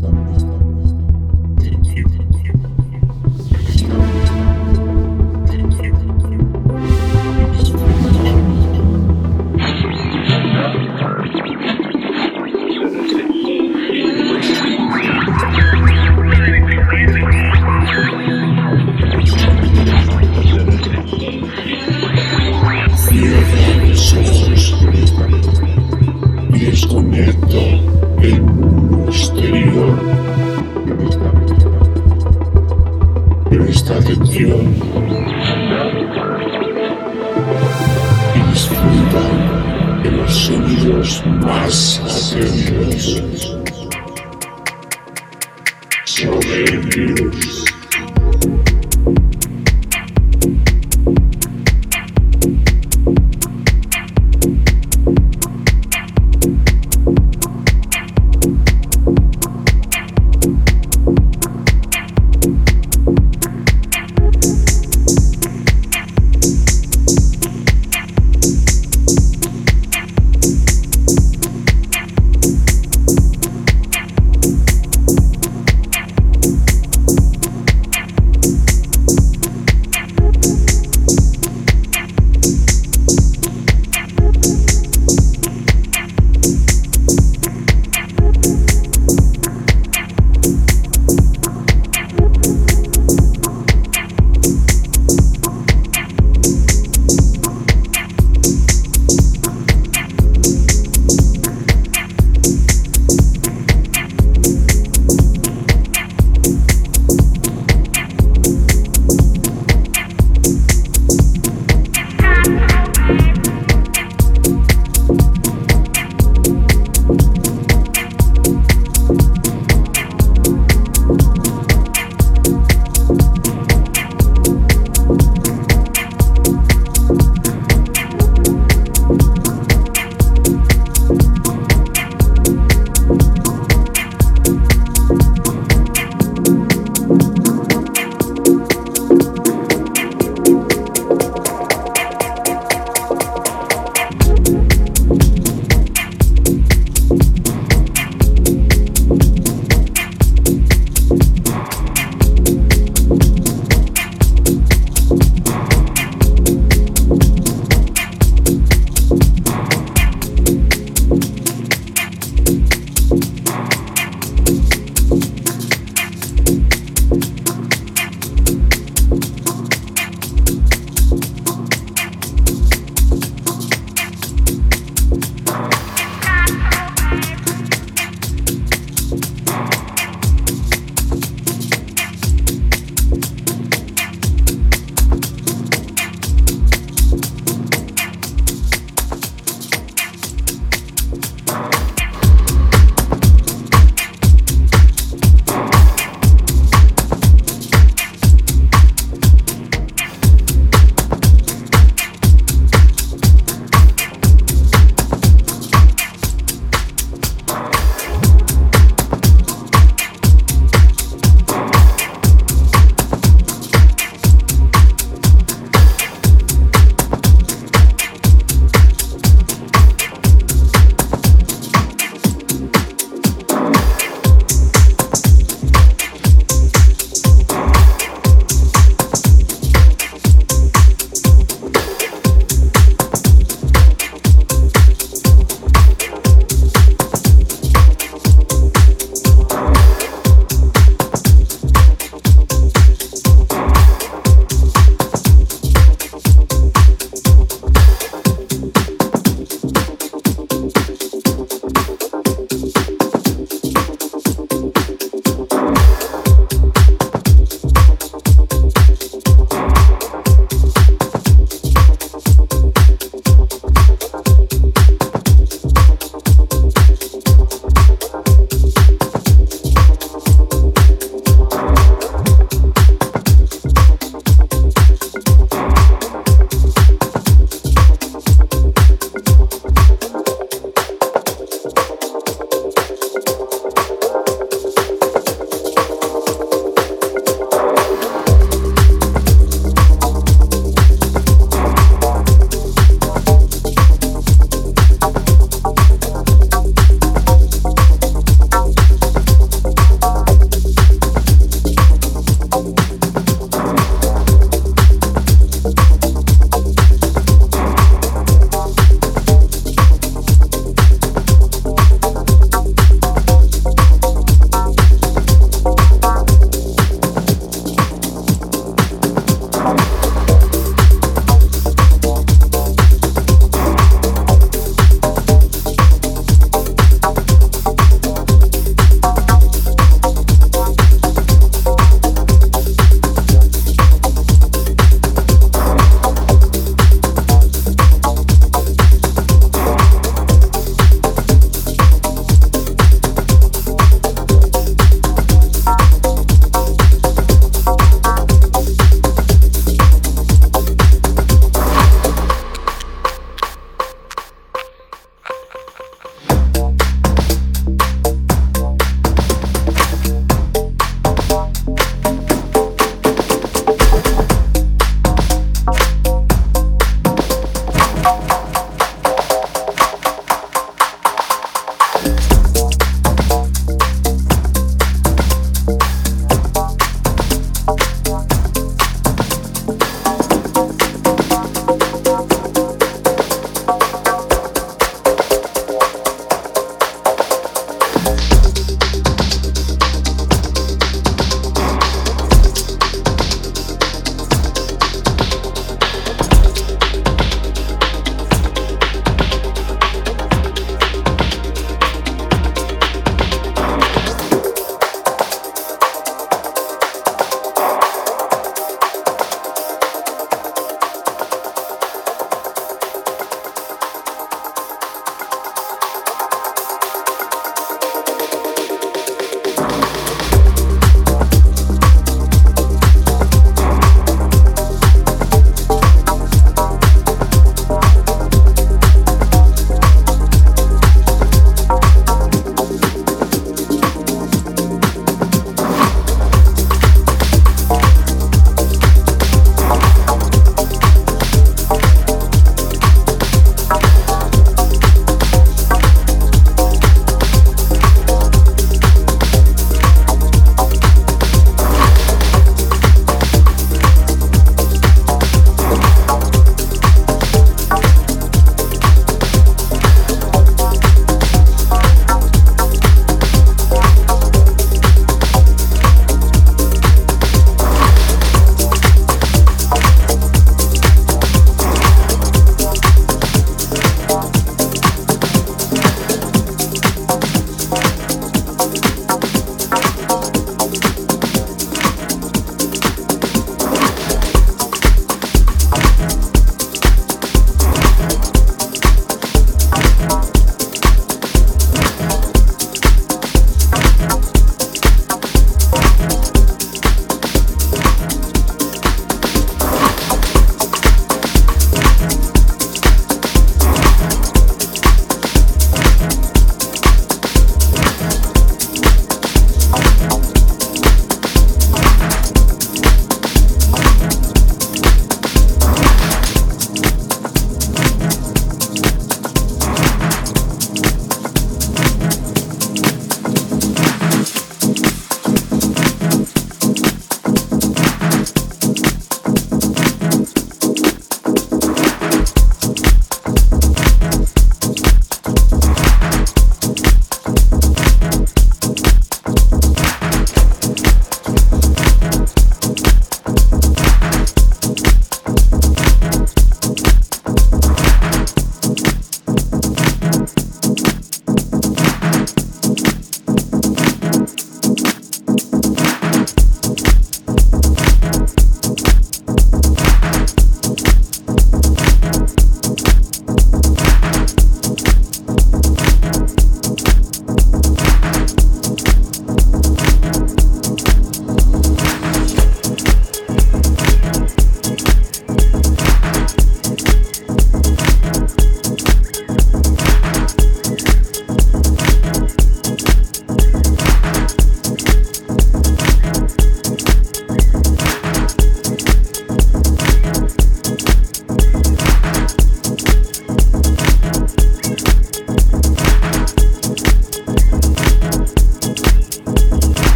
stop this.